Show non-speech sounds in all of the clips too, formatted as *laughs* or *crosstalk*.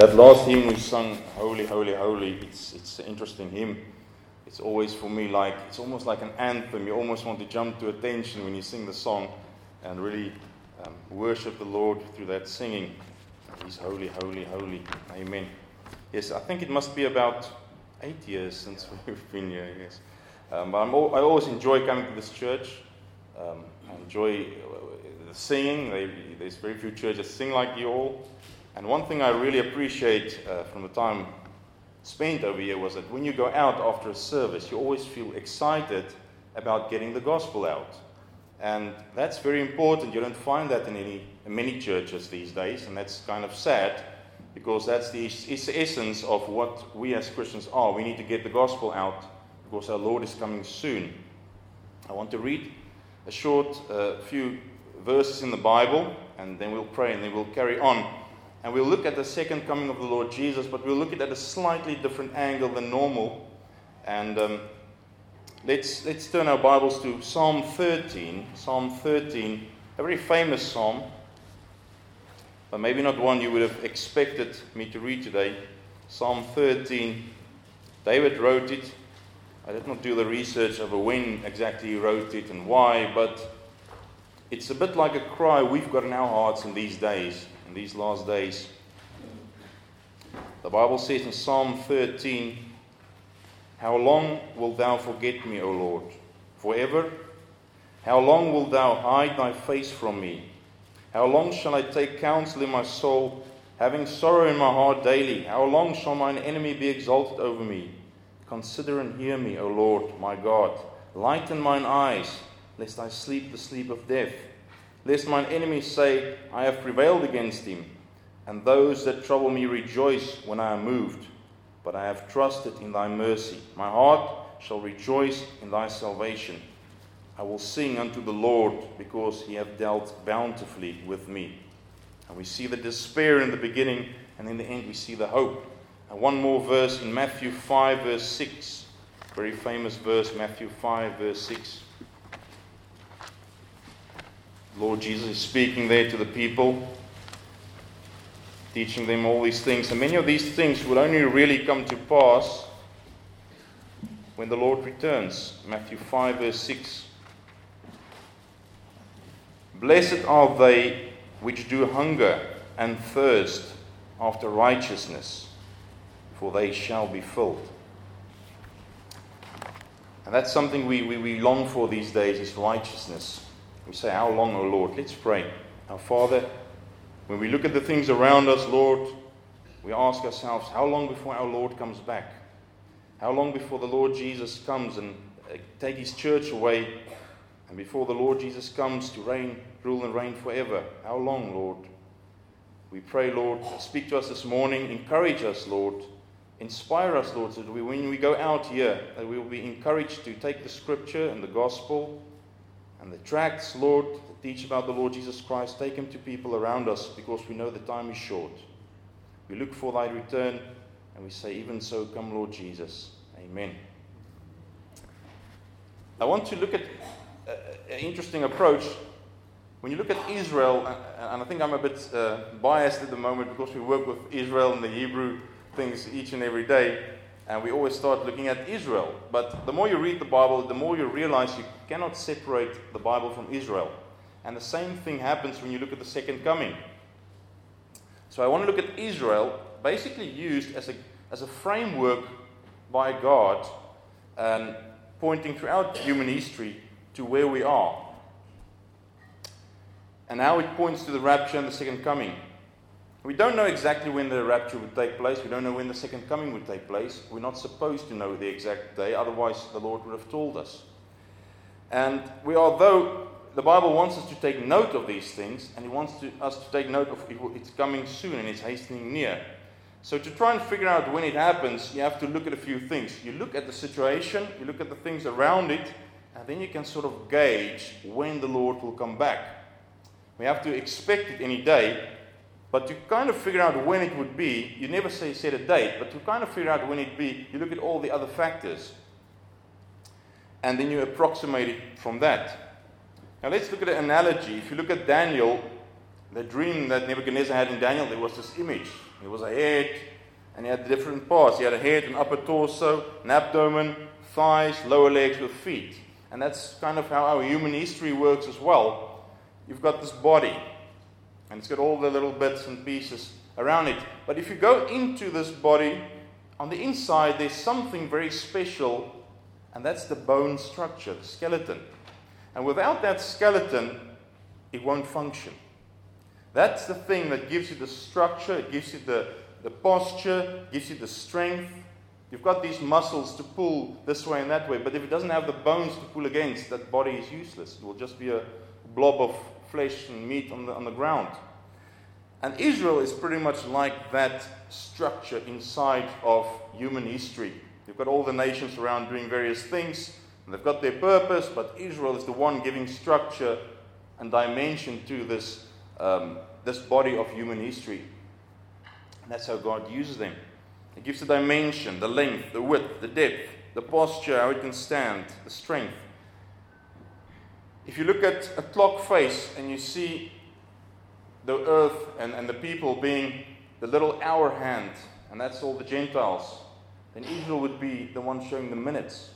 That last hymn we sung, Holy, Holy, Holy, it's, it's an interesting hymn. It's always for me like, it's almost like an anthem. You almost want to jump to attention when you sing the song and really um, worship the Lord through that singing. He's holy, holy, holy. Amen. Yes, I think it must be about eight years since *laughs* we've been here, yes. Um, but all, I always enjoy coming to this church. Um, I enjoy uh, the singing. They, there's very few churches sing like you all. And one thing I really appreciate uh, from the time spent over here was that when you go out after a service, you always feel excited about getting the gospel out. And that's very important. You don't find that in, any, in many churches these days, and that's kind of sad because that's the, essence of what we as Christians are. We need to get the gospel out because our Lord is coming soon. I want to read a short uh, few verses in the Bible, and then we'll pray, and then we'll carry on. And we'll look at the second coming of the Lord Jesus, but we'll look at it at a slightly different angle than normal. And um, let's, let's turn our Bibles to Psalm 13. Psalm 13, a very famous psalm, but maybe not one you would have expected me to read today. Psalm 13. David wrote it. I did not do the research over when exactly he wrote it and why, but it's a bit like a cry we've got in our hearts in these days in these last days. The Bible says in Psalm 13, How long wilt thou forget me, O Lord? Forever? How long wilt thou hide thy face from me? How long shall I take counsel in my soul, having sorrow in my heart daily? How long shall mine enemy be exalted over me? Consider and hear me, O Lord, my God. Lighten mine eyes, lest I sleep the sleep of death lest mine enemies say, I have prevailed against him, and those that trouble me rejoice when I am moved. But I have trusted in thy mercy. My heart shall rejoice in thy salvation. I will sing unto the Lord because he hath dealt bountifully with me. And we see the despair in the beginning, and in the end we see the hope. And one more verse in Matthew 5, verse 6. Very famous verse, Matthew 5, verse 6. Lord Jesus is speaking there to the people, teaching them all these things. And many of these things will only really come to pass when the Lord returns. Matthew 5, verse 6. Blessed are they which do hunger and thirst after righteousness, for they shall be filled. And that's something we, we, we long for these days is righteousness. We say, How long, O Lord? Let's pray. Our Father, when we look at the things around us, Lord, we ask ourselves, How long before our Lord comes back? How long before the Lord Jesus comes and uh, take his church away? And before the Lord Jesus comes to reign, rule and reign forever? How long, Lord? We pray, Lord, speak to us this morning. Encourage us, Lord. Inspire us, Lord, so that we, when we go out here, that we will be encouraged to take the scripture and the gospel and the tracts, Lord, that teach about the Lord Jesus Christ, take them to people around us because we know the time is short. We look for thy return and we say, Even so, come, Lord Jesus. Amen. I want to look at uh, uh, an interesting approach. When you look at Israel, uh, and I think I'm a bit uh, biased at the moment because we work with Israel and the Hebrew things each and every day and we always start looking at Israel. But the more you read the Bible, the more you realize you cannot separate the Bible from Israel. And the same thing happens when you look at the second coming. So I want to look at Israel, basically used as a, as a framework by God, and pointing throughout human history to where we are. And how it points to the rapture and the second coming. We don't know exactly when the rapture would take place. We don't know when the second coming would take place. We're not supposed to know the exact day, otherwise, the Lord would have told us. And we are, though the Bible wants us to take note of these things, and He wants to, us to take note of it's coming soon and it's hastening near. So, to try and figure out when it happens, you have to look at a few things. You look at the situation, you look at the things around it, and then you can sort of gauge when the Lord will come back. We have to expect it any day, but to kind of figure out when it would be, you never say set a date, but to kind of figure out when it would be, you look at all the other factors. And then you approximate it from that. Now let's look at an analogy. If you look at Daniel, The dream that Nebuchadnezzar had in Daniel, there was this image. There was a head, and he had different parts. He had a head, an upper torso, an abdomen, thighs, lower legs with feet. And that's kind of how our human history works as well. You've got this body, and it's got all the little bits and pieces around it. But if you go into this body, on the inside, there's something very special, and that's the bone structure, the skeleton. And without that skeleton, it won't function. That's the thing that gives you the structure, it gives you the, the posture, gives you the strength. You've got these muscles to pull this way and that way, but if it doesn't have the bones to pull against, that body is useless. It will just be a blob of flesh and meat on the, on the ground. And Israel is pretty much like that structure inside of human history. You've got all the nations around doing various things, and they've got their purpose, but Israel is the one giving structure and dimension to this, um, this body of human history. And that's how God uses them. He gives the dimension, the length, the width, the depth, the posture, how it can stand, the strength. If you look at a clock face and you see the earth and, and the people being the little hour hand, and that's all the Gentiles, then Israel would be the one showing the minutes.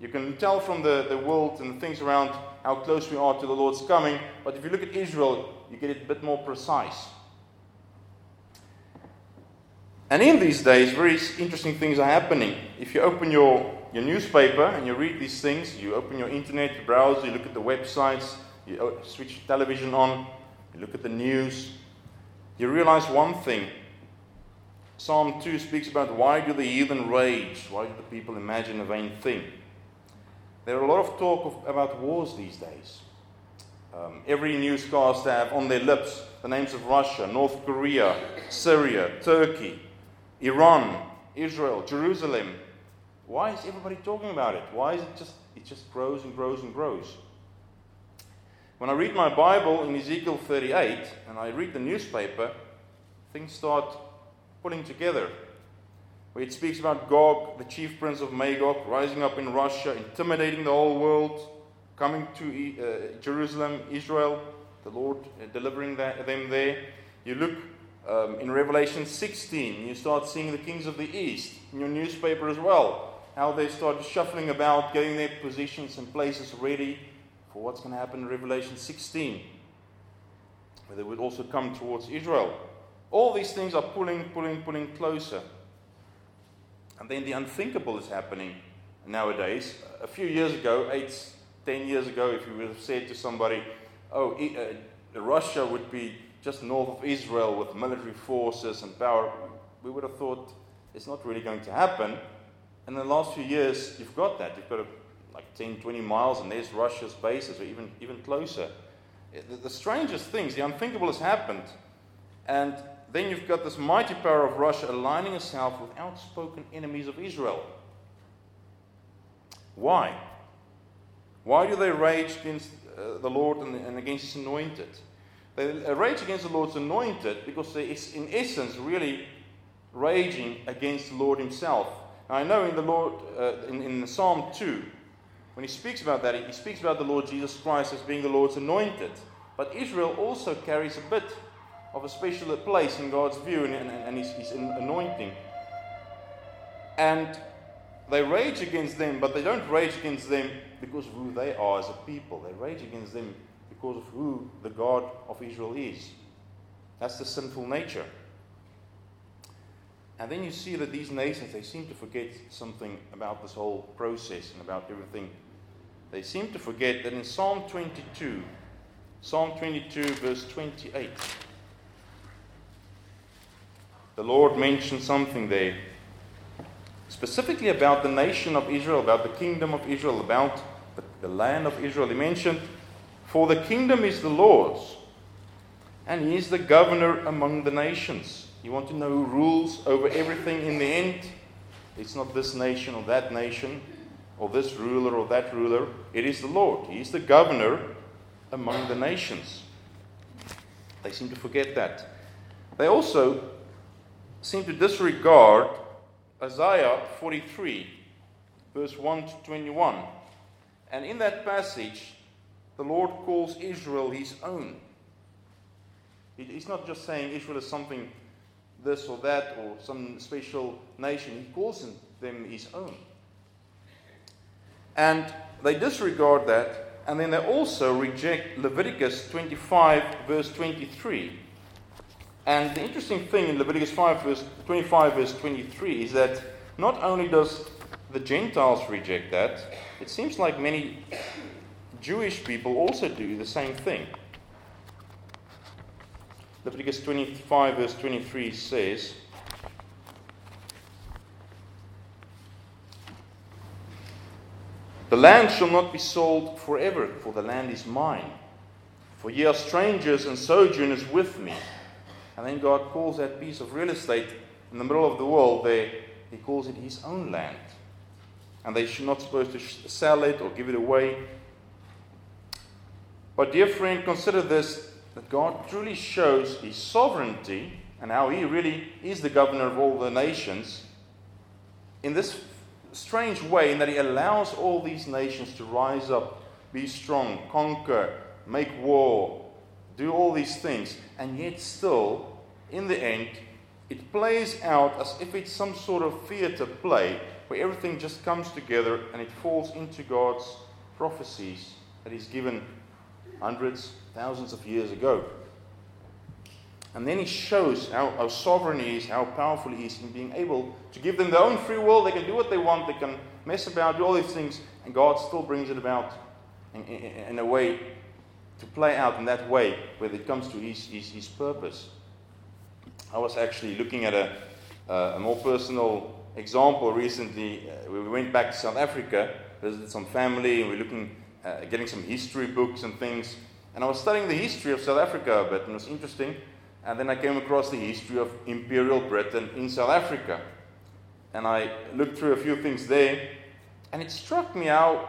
You can tell from the, the world and the things around how close we are to the Lord's coming, but if you look at Israel, you get it a bit more precise. And in these days, very interesting things are happening. If you open your, your newspaper and you read these things, you open your internet browser, you look at the websites, you switch television on, you look at the news, you realize one thing. Psalm 2 speaks about why do the heathen rage? Why do the people imagine a vain thing? There are a lot of talk of, about wars these days. Um, every newscaster have on their lips the names of Russia, North Korea, Syria, Turkey, Iran, Israel, Jerusalem. Why is everybody talking about it? Why is it just it just grows and grows and grows? When I read my Bible in Ezekiel 38 and I read the newspaper, things start pulling together. Where it speaks about Gog, the chief prince of Magog, rising up in Russia, intimidating the whole world, coming to uh, Jerusalem, Israel, the Lord uh, delivering that, them there. You look um, in Revelation 16, you start seeing the kings of the east in your newspaper as well. How they start shuffling about, getting their positions and places ready for what's going to happen in Revelation 16, where they would also come towards Israel. All these things are pulling, pulling, pulling closer. And then the unthinkable is happening nowadays. A few years ago, eight, ten years ago, if you would have said to somebody, oh, uh, Russia would be just north of Israel with military forces and power, we would have thought it's not really going to happen. And in the last few years, you've got that. You've got a like 10, 20 miles, and there's Russia's bases, or even, even closer. The, the strangest things, the unthinkable has happened. And then you've got this mighty power of Russia aligning itself with outspoken enemies of Israel. Why? Why do they rage against uh, the Lord and, and, against His anointed? They rage against the Lord's anointed because they in essence, really raging against the Lord Himself. I know in the Lord, uh, in, in Psalm 2, when he speaks about that, he speaks about the Lord Jesus Christ as being the Lord's anointed. But Israel also carries a bit of a special place in God's view and, and, and his, his anointing. And they rage against them, but they don't rage against them because of who they are as a people. They rage against them because of who the God of Israel is. That's the sinful nature. And then you see that these nations, they seem to forget something about this whole process and about everything. They seem to forget that in Psalm 22, Psalm 22, verse 28, the Lord mentions something there, specifically about the nation of Israel, about the kingdom of Israel, about the land of Israel. He mentioned, For the kingdom is the Lord's, and he is the governor among the nations. You want to know who rules over everything in the end? It's not this nation or that nation, or this ruler or that ruler. It is the Lord. He is the governor among the nations. They seem to forget that. They also seem to disregard Isaiah 43, verse 1 to 21. And in that passage, the Lord calls Israel his own. He's not just saying Israel is something this or that or some special nation. He calls them his own. And they disregard that, and then they also reject Leviticus 25, verse 23. And the interesting thing in Leviticus 5, verse 25, verse 23 is that not only does the Gentiles reject that, it seems like many Jewish people also do the same thing. Leviticus 25, verse 23 says, The land shall not be sold forever, for the land is mine. For ye are strangers and sojourners with me. And then God calls that piece of real estate in the middle of the world there, He calls it His own land. And they should not supposed to sell it or give it away. But, dear friend, consider this that God truly shows His sovereignty and how He really is the governor of all the nations in this strange way, in that He allows all these nations to rise up, be strong, conquer, make war, do all these things, and yet still, in the end, it plays out as if it's some sort of theater play where everything just comes together and it falls into God's prophecies that He's given hundreds, thousands of years ago. And then he shows how, how sovereign he is, how powerful he is in being able to give them their own free will. They can do what they want, they can mess about, do all these things, and God still brings it about in, in, in a way to play out in that way where it comes to his, his, his purpose. I was actually looking at a, uh, a more personal example recently. Uh, we went back to South Africa, visited some family, and we we're looking, uh, getting some history books and things. And I was studying the history of South Africa a bit, and it was interesting. And then I came across the history of Imperial Britain in South Africa. And I looked through a few things there, and it struck me how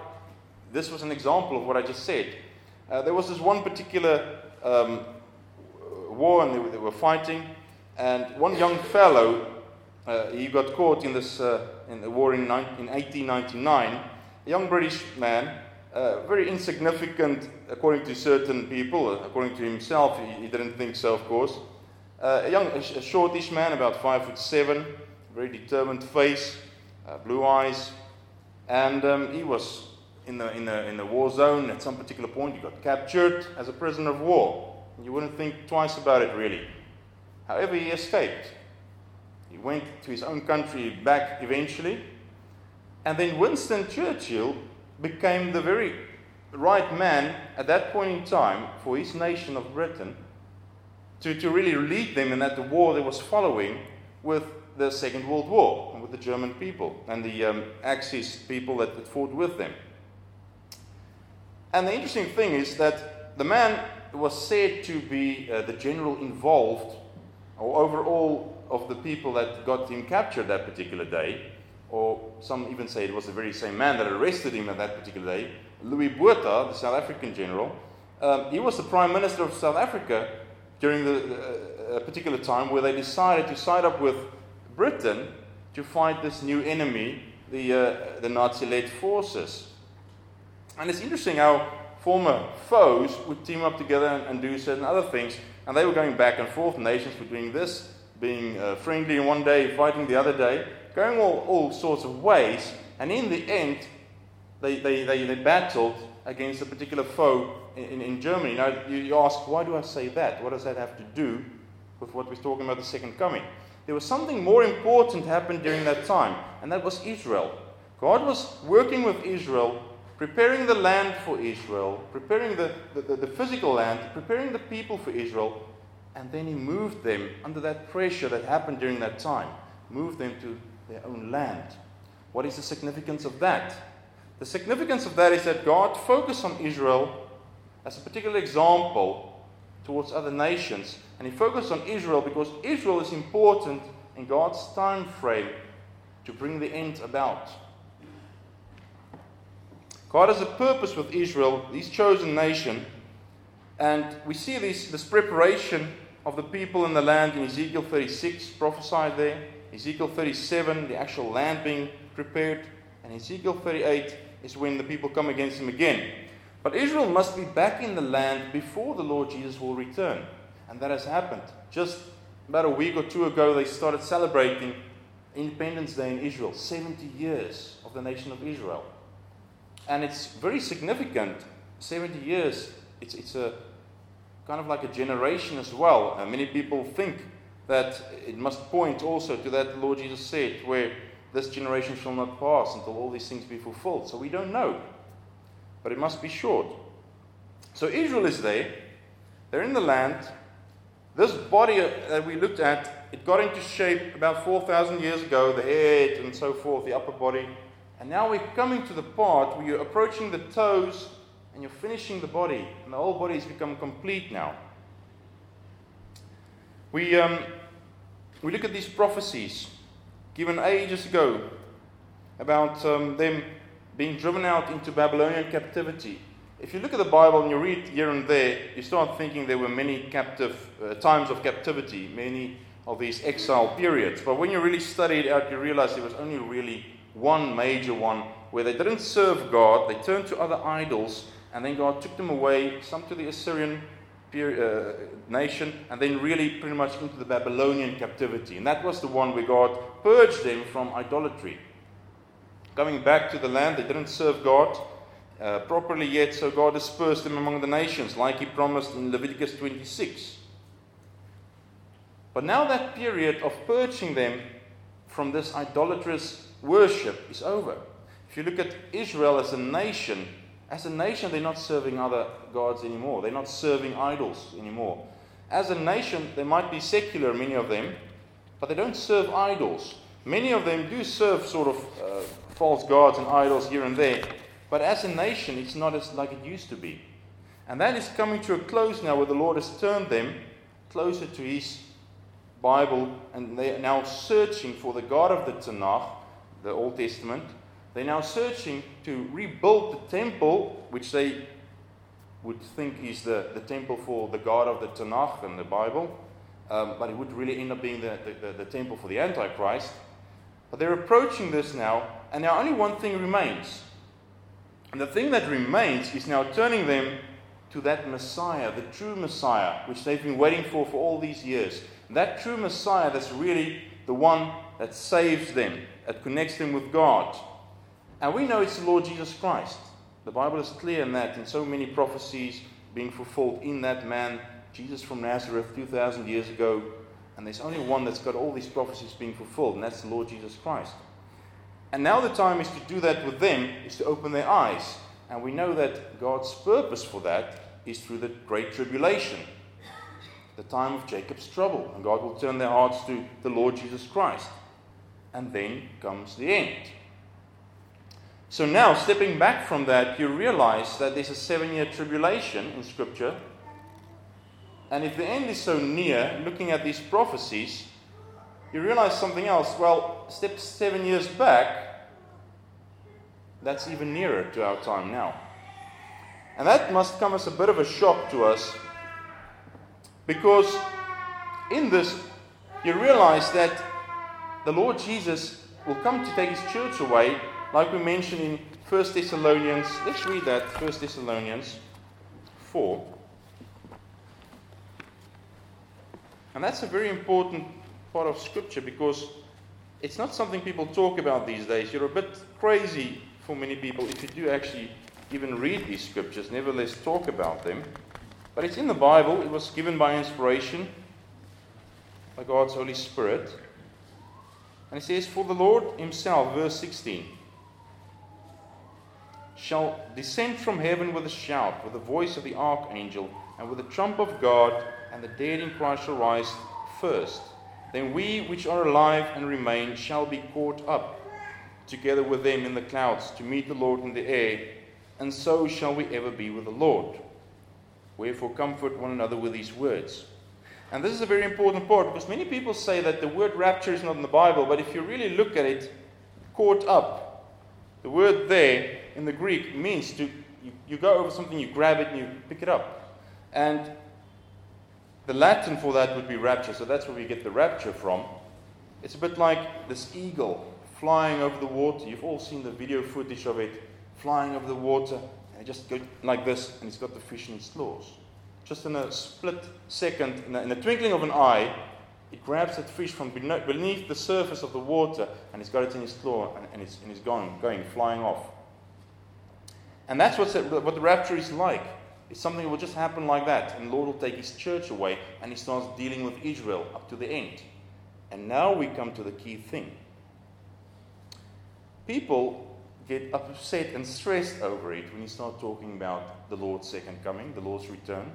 this was an example of what I just said. Uh, there was this one particular um, war, and they, they, were fighting, and one young fellow, uh, he got caught in this uh, in the war in, in 1899. A young British man, uh, very insignificant according to certain people. Uh, according to himself, he, he didn't think so, of course. Uh, a young, a, a, shortish man, about five foot seven, very determined face, uh, blue eyes, and um, he was in the, in, the, in the war zone. At some particular point, he got captured as a prisoner of war. You wouldn't think twice about it, really. However, he escaped. He went to his own country back eventually. And then Winston Churchill became the very right man at that point in time for his nation of Britain to, to really lead them in that the war that was following with the Second World War and with the German people and the um, Axis people that, that fought with them. And the interesting thing is that the man was said to be uh, the general involved, or over all of the people that got him captured that particular day or some even say it was the very same man that arrested him at that particular day, Louis Botha, the South African general. Um, he was the prime minister of South Africa during the uh, particular time where they decided to side up with Britain to fight this new enemy, the, uh, the Nazi led forces. And it's interesting how former foes would team up together and, and, do certain other things, and they were going back and forth, nations between this being uh, friendly one day, fighting the other day going all, all sorts of ways, and in the end, they, they, they, they battled against a particular foe in, in, Germany. Now, you, you ask, why do I say that? What does that have to do with what we're talking about the second coming? There was something more important happened during that time, and that was Israel. God was working with Israel, preparing the land for Israel, preparing the, the, the, the physical land, preparing the people for Israel, and then He moved them under that pressure that happened during that time, moved them to their own land. What is the significance of that? The significance of that is that God focused on Israel as a particular example towards other nations. And He focused on Israel because Israel is important in God's time frame to bring the end about. God has a purpose with Israel, this chosen nation, and we see this, this preparation of the people in the land in Ezekiel 36 prophesied there. Ezekiel 37, the actual land being prepared. And Ezekiel 38 is when the people come against him again. But Israel must be back in the land before the Lord Jesus will return. And that has happened. Just about a week or two ago, they started celebrating Independence Day in Israel 70 years of the nation of Israel. And it's very significant 70 years, it's, it's a kind of like a generation as well. And many people think that it must point also to that the Lord Jesus said, where this generation shall not pass until all these things be fulfilled. So we don't know. But it must be short. So Israel is there. They're in the land. This body uh, that we looked at, it got into shape about 4,000 years ago, the head and so forth, the upper body. And now we're coming to the part where you're approaching the toes and you're finishing the body, and the whole body has become complete now. We, um, we look at these prophecies given ages ago about um, them being driven out into Babylonian captivity. If you look at the Bible and you read here and there, you start thinking there were many captive uh, times of captivity, many of these exile periods. But when you really study it out, you realize there was only really one major one where they didn't serve God, they turned to other idols, and then God took them away, some to the Assyrian uh, nation, and then really pretty much into the Babylonian captivity. And that was the one where God purged them from idolatry. Coming back to the land, they didn't serve God uh, properly yet, so God dispersed them among the nations, like He promised in Leviticus 26. But now that period of purging them from this idolatrous worship is over. If you look at Israel as a nation, as a nation, they're not serving other gods anymore. They're not serving idols anymore. As a nation, they might be secular, many of them, but they don't serve idols. Many of them do serve sort of uh, false gods and idols here and there, but as a nation, it's not as like it used to be. And that is coming to a close now where the Lord has turned them closer to His Bible, and they are now searching for the God of the Tanakh, the Old Testament, they're now searching to rebuild the temple, which they would think is the, the temple for the God of the Tanakh and the Bible, um, but it would really end up being the, the, the, the temple for the Antichrist. But they're approaching this now, and now only one thing remains. And the thing that remains is now turning them to that Messiah, the true Messiah, which they've been waiting for for all these years. That true Messiah that's really the one that saves them, that connects them with God. And we know it's the Lord Jesus Christ. The Bible is clear in that, in so many prophecies being fulfilled in that man, Jesus from Nazareth, 2,000 years ago. And there's only one that's got all these prophecies being fulfilled, and that's the Lord Jesus Christ. And now the time is to do that with them, is to open their eyes. And we know that God's purpose for that is through the great tribulation, the time of Jacob's trouble. And God will turn their hearts to the Lord Jesus Christ. And then comes the end. So now, stepping back from that, you realize that there's a seven year tribulation in Scripture. And if the end is so near, looking at these prophecies, you realize something else. Well, step seven years back, that's even nearer to our time now. And that must come as a bit of a shock to us because in this, you realize that the Lord Jesus will come to take his church away like we mentioned in 1 Thessalonians, let's read that, 1 Thessalonians 4. And that's a very important part of Scripture because it's not something people talk about these days. You're a bit crazy for many people if you do actually even read these Scriptures, nevertheless talk about them. But it's in the Bible, it was given by inspiration by God's Holy Spirit. And it says, For the Lord Himself, verse 16 shall descend from heaven with a shout, with the voice of the archangel, and with the trump of God, and the dead in Christ shall rise first. Then we which are alive and remain shall be caught up together with them in the clouds to meet the Lord in the air, and so shall we ever be with the Lord. Wherefore, comfort one another with these words. And this is a very important part because many people say that the word rapture is not in the Bible, but if you really look at it, caught up, the word there in the Greek means to, you, you go over something, you grab it, and you pick it up. And the Latin for that would be rapture, so that's where we get the rapture from. It's a bit like this eagle flying over the water. You've all seen the video footage of it flying over the water, and it just goes like this, and it's got the fish in its claws. just in a split second, in a twinkling of an eye, it grabs that fish from beneath the surface of the water and it's got it in its claw and, and, it's, and it's gone, going, flying off. And that's what's, what the rapture is like. It's something that will just happen like that. And the Lord will take his church away and he starts dealing with Israel up to the end. And now we come to the key thing. People get upset and stressed over it when you start talking about the Lord's second coming, the Lord's return.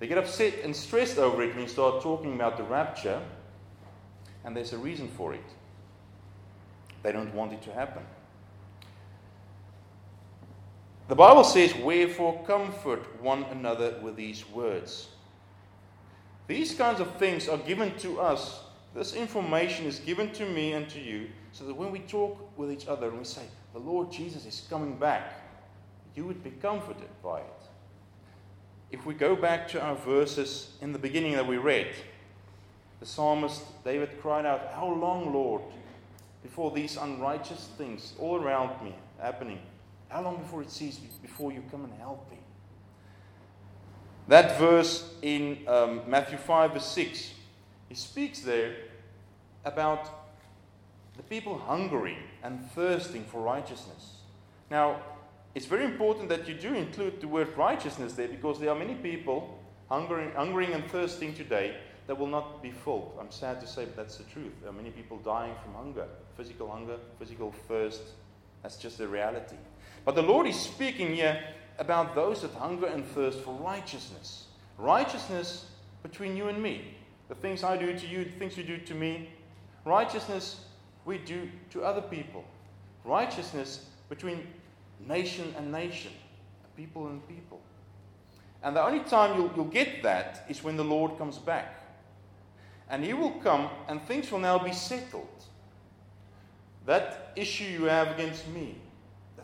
They get upset and stressed over it when you start talking about the rapture, and there's a reason for it. They don't want it to happen. The Bible says, Wherefore comfort one another with these words. These kinds of things are given to us. This information is given to me and to you, so that when we talk with each other and we say, The Lord Jesus is coming back, you would be comforted by it if we go back to our verses in the beginning that we read, the psalmist David cried out, How long, Lord, before these unrighteous things all around me happening? How long before it ceases, before you come and help me? That verse in um, Matthew 5, verse 6, he speaks there about the people hungering and thirsting for righteousness. Now, it's very important that you do include the word righteousness there because there are many people hungering, hungering and thirsting today that will not be filled. I'm sad to say, but that's the truth. There are many people dying from hunger, physical hunger, physical thirst. That's just the reality. But the Lord is speaking here about those that hunger and thirst for righteousness. Righteousness between you and me. The things I do to you, the things you do to me. Righteousness we do to other people. Righteousness between nation and nation, people and people. And the only time you'll, you'll get that is when the Lord comes back. And He will come and things will now be settled. That issue you have against me,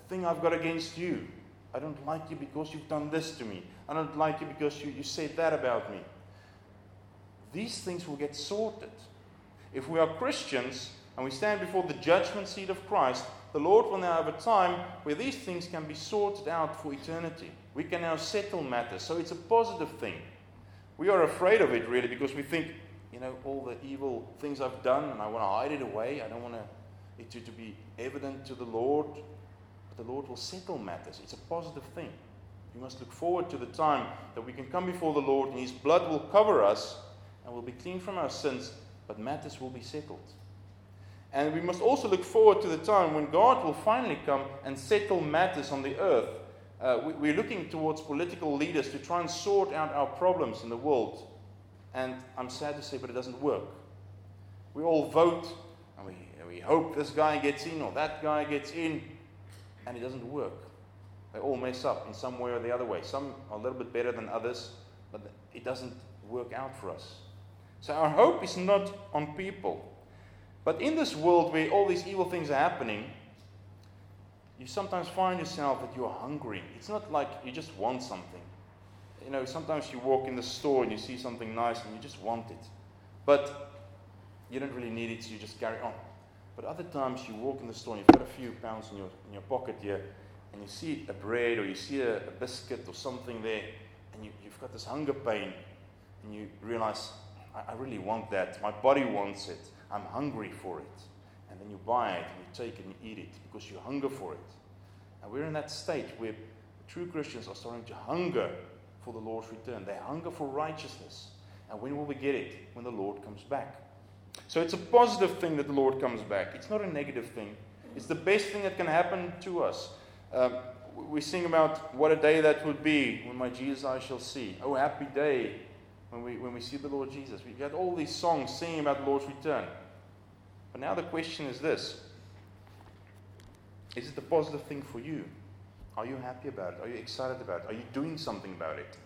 thing I've got against you, I don't like you because you've done this to me. I don't like you because you, you said that about me. These things will get sorted. If we are Christians and we stand before the judgment seat of Christ, the Lord will now have a time where these things can be sorted out for eternity. We can now settle matters. So it's a positive thing. We are afraid of it, really, because we think, you know, all the evil things I've done and I want to hide it away. I don't want to, it to, to be evident to the Lord. The Lord will settle matters. It's a positive thing. We must look forward to the time that we can come before the Lord and His blood will cover us and we'll be clean from our sins, but matters will be settled. And we must also look forward to the time when God will finally come and settle matters on the earth. Uh, we, are looking towards political leaders to try and sort out our problems in the world. And I'm sad to say, but it doesn't work. We all vote and we, we hope this guy gets in or that guy gets in, and it doesn't work. They all mess up in some way or the other way. Some are a little bit better than others, but it doesn't work out for us. So our hope is not on people. But in this world where all these evil things are happening, you sometimes find yourself that you're hungry. It's not like you just want something. You know, sometimes you walk in the store and you see something nice and you just want it. But you don't really need it, so you just carry on. But other times you walk in the store and you've got a few pounds in your, in your pocket here and you see a bread or you see a, a biscuit or something there and you, you've got this hunger pain and you realize, I, I really want that. My body wants it. I'm hungry for it. And then you buy it and you take it and you eat it because you hunger for it. And we're in that state where true Christians are starting to hunger for the Lord's return. They hunger for righteousness. And when will we get it? When the Lord comes back. So it's a positive thing that the Lord comes back. It's not a negative thing. It's the best thing that can happen to us. Um, we sing about what a day that would be when my Jesus I shall see. Oh, happy day when we, when we see the Lord Jesus. We've got all these songs singing about the Lord's return. But now the question is this Is it a positive thing for you? Are you happy about it? Are you excited about it? Are you doing something about it?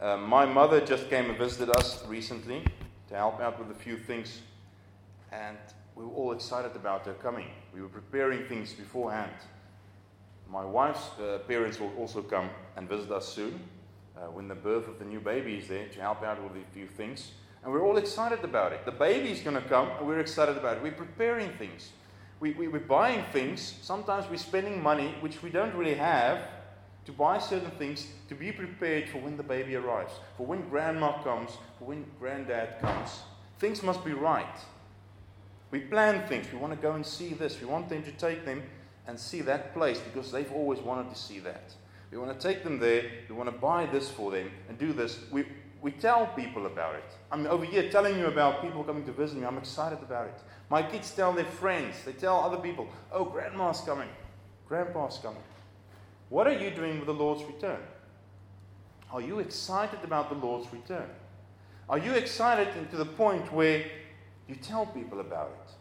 Uh, my mother just came and visited us recently to help out with a few things, and we were all excited about her coming. We were preparing things beforehand. My wife's uh, parents will also come and visit us soon uh, when the birth of the new baby is there to help out with a few things. And we're all excited about it. The baby's going to come, and we're excited about it. We're preparing things. We, we, we're buying things. Sometimes we're spending money which we don't really have, to buy certain things, to be prepared for when the baby arrives, for when grandma comes, for when granddad comes. Things must be right. We plan things. We want to go and see this. We want them to take them and see that place because they've always wanted to see that. We want to take them there. We want to buy this for them and do this. We, we tell people about it. I'm over here telling you about people coming to visit me. I'm excited about it. My kids tell their friends, they tell other people, oh, grandma's coming, grandpa's coming. What are you doing with the Lord's return? Are you excited about the Lord's return? Are you excited to the point where you tell people about it?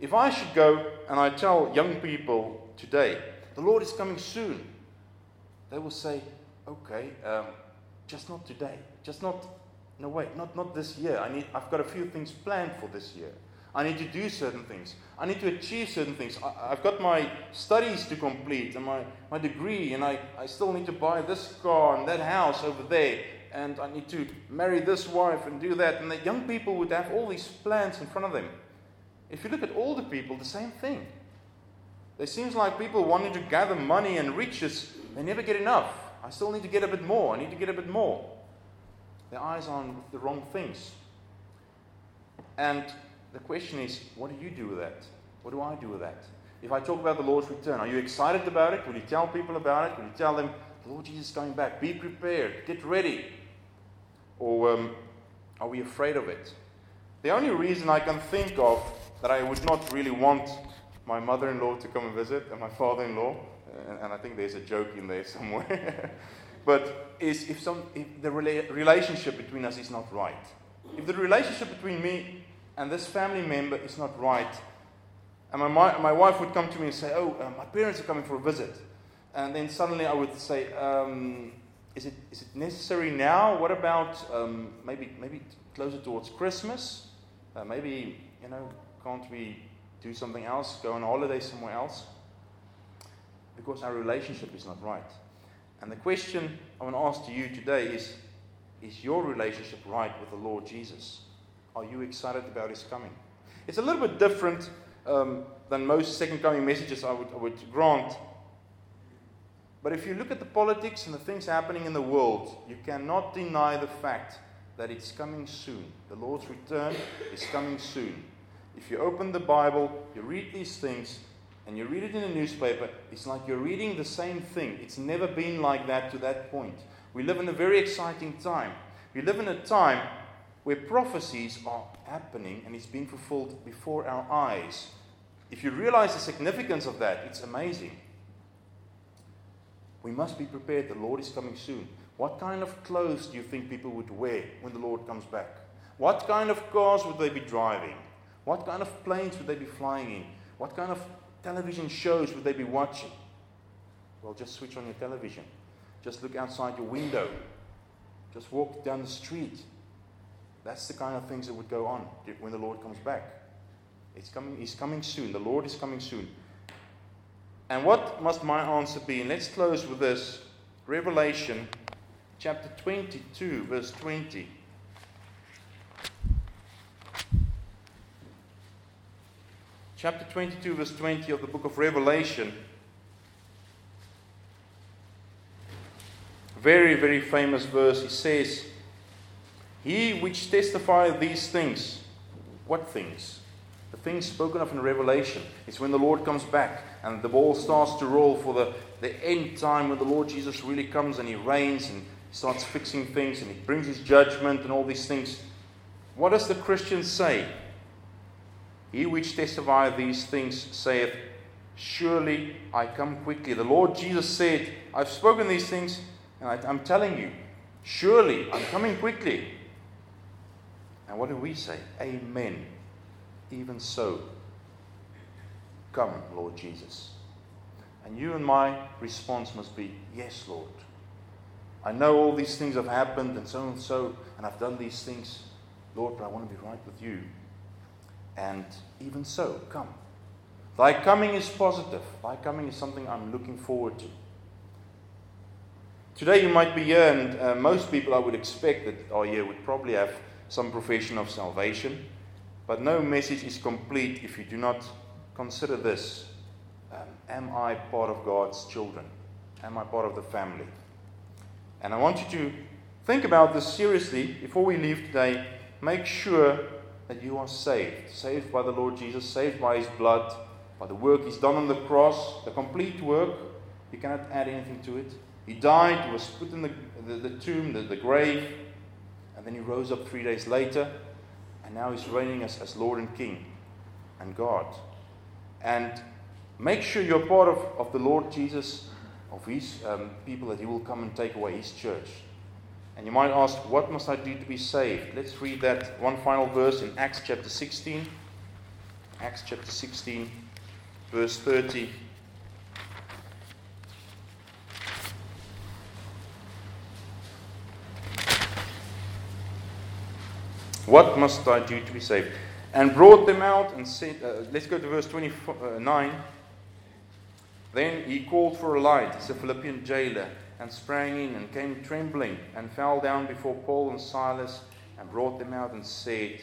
If I should go and I tell young people today, the Lord is coming soon, they will say, okay, um, just not today. Just not, no, wait, not, not this year. I need, I've got a few things planned for this year. I need to do certain things. I need to achieve certain things. I, have got my studies to complete and my, my degree, and I, I still need to buy this car and that house over there, and I need to marry this wife and do that. And the young people would have all these plans in front of them. If you look at older people, the same thing. It seems like people wanting to gather money and riches, they never get enough. I still need to get a bit more. I need to get a bit more. Their eyes are on the wrong things. And the question is, what do you do with that? What do I do with that? If I talk about the Lord's return, are you excited about it? Will you tell people about it? Will you tell them, the Lord Jesus is coming back? Be prepared. Get ready. Or um, are we afraid of it? The only reason I can think of that I would not really want my mother in law to come and visit and my father in law, and, and, I think there's a joke in there somewhere, *laughs* but is if, some, if the rela- relationship between us is not right. If the relationship between me and this family member is not right. And my, my wife would come to me and say, Oh, uh, my parents are coming for a visit. And then suddenly I would say, um, is, it, is it necessary now? What about um, maybe, maybe closer towards Christmas? Uh, maybe, you know, can't we do something else? Go on holiday somewhere else? Because our relationship is not right. And the question I want to ask to you today is Is your relationship right with the Lord Jesus? Are you excited about his coming? It's a little bit different um, than most second coming messages I would, I would grant. But if you look at the politics and the things happening in the world, you cannot deny the fact that it's coming soon. The Lord's return is coming soon. If you open the Bible, you read these things, and you read it in a newspaper, it's like you're reading the same thing. It's never been like that to that point. We live in a very exciting time. We live in a time where prophecies are happening and it's being fulfilled before our eyes. If you realize the significance of that, it's amazing. We must be prepared. The Lord is coming soon. What kind of clothes do you think people would wear when the Lord comes back? What kind of cars would they be driving? What kind of planes would they be flying in? What kind of television shows would they be watching? Well, just switch on your television. Just look outside your window. Just walk down the street. That's the kind of things that would go on when the Lord comes back. It's coming, he's coming soon. The Lord is coming soon. And what must my answer be? Let's close with this Revelation chapter 22, verse 20. Chapter 22, verse 20 of the book of Revelation. Very, very famous verse. He says, he which testifieth these things, what things? The thing spoken of in Revelation. is when the Lord comes back and the ball starts to roll for the, the end time when the Lord Jesus really comes and he reigns and starts fixing things and he brings his judgment and all these things. What does the Christian say? He which testifieth these things saith, Surely I come quickly. The Lord Jesus said, I've spoken these things, and I, I'm telling you, surely I'm coming quickly. And what do we say? Amen. Even so, come, Lord Jesus. And you and my response must be, Yes, Lord. I know all these things have happened and so and so, and I've done these things. Lord, but I want to be right with you. And even so, come. Thy coming is positive. Thy coming is something I'm looking forward to. Today you might be here, and uh, most people I would expect that are here would probably have some profession of salvation. But no message is complete if you do not consider this um, Am I part of God's children? Am I part of the family? And I want you to think about this seriously before we leave today. Make sure that you are saved. Saved by the Lord Jesus, saved by His blood, by the work He's done on the cross, the complete work. You cannot add anything to it. He died, he was put in the, the, the tomb, the, the grave, and then He rose up three days later, and now He's reigning as, as Lord and King and God. And make sure you're part of, of the Lord Jesus, of His um, people, that He will come and take away His church. And you might ask, what must I do to be saved? Let's read that one final verse in Acts chapter 16. Acts chapter 16, verse 30. What must I do to be saved? And brought them out and said, uh, let's go to verse 29. Then he called for a light, he's a Philippian jailer, and sprang in and came trembling and fell down before Paul and Silas and brought them out and said,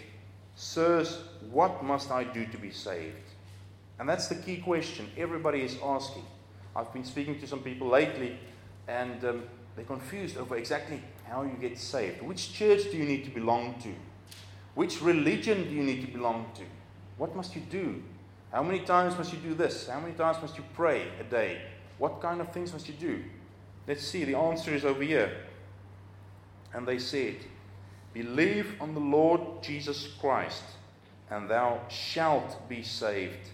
Sirs, what must I do to be saved? And that's the key question everybody is asking. I've been speaking to some people lately, and um, they're confused over exactly how you get saved. Which church do you need to belong to? Which religion do you need to belong to? What must you do? How many times must you do this? How many times must you pray a day? What kind of things must you do? Let's see, the answer is over here. And they said, Believe on the Lord Jesus Christ, and thou shalt be saved,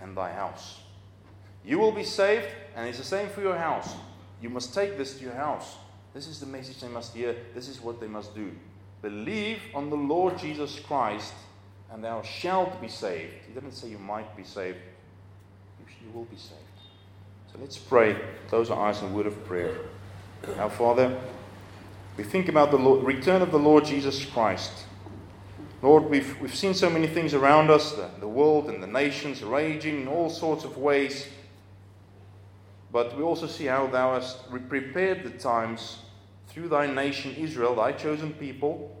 and thy house. You will be saved, and it's the same for your house. You must take this to your house. This is the message they must hear. This is what they must do. Believe on the Lord Jesus Christ, and thou shalt be saved. He didn't say you might be saved, you will be saved. So let's pray. Close our eyes in a word of prayer. Our Father, we think about the Lord, return of the Lord Jesus Christ. Lord, we've, we've seen so many things around us, the, the world and the nations raging in all sorts of ways. But we also see how thou hast prepared the times through thy nation Israel, thy chosen people,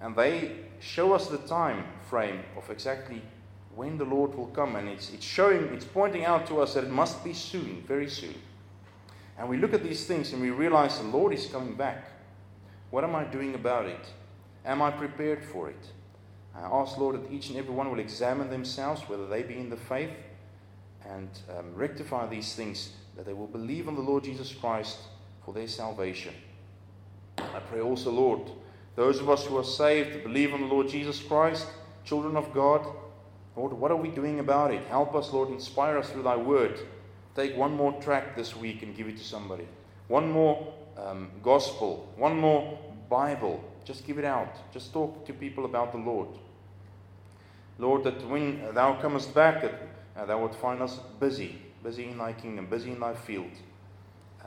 and they show us the time frame of exactly when the Lord will come. And it's, it's showing, it's pointing out to us that it must be soon, very soon. And we look at these things and we realize the Lord is coming back. What am I doing about it? Am I prepared for it? I ask, Lord, that each and every one will examine themselves, whether they be in the faith, and um, rectify these things, that they will believe on the Lord Jesus Christ for their salvation. I pray also, Lord, those of us who are saved believe in the Lord Jesus Christ, children of God, Lord, what are we doing about it? Help us, Lord, inspire us through thy word. Take one more tract this week and give it to somebody. One more um, gospel, one more Bible. Just give it out. Just talk to people about the Lord. Lord, that when thou comest back, that uh, thou would find us busy, busy in thy kingdom, busy in thy field.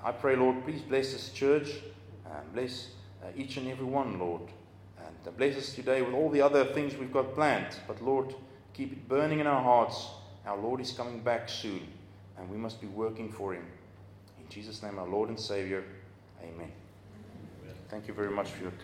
I pray, Lord, please bless this church. And bless uh, each and every one, Lord. And uh, bless us today with all the other things we've got planned. But, Lord, keep it burning in our hearts. Our Lord is coming back soon, and we must be working for him. In Jesus' name, our Lord and Savior, amen. amen. Thank you very much for your time.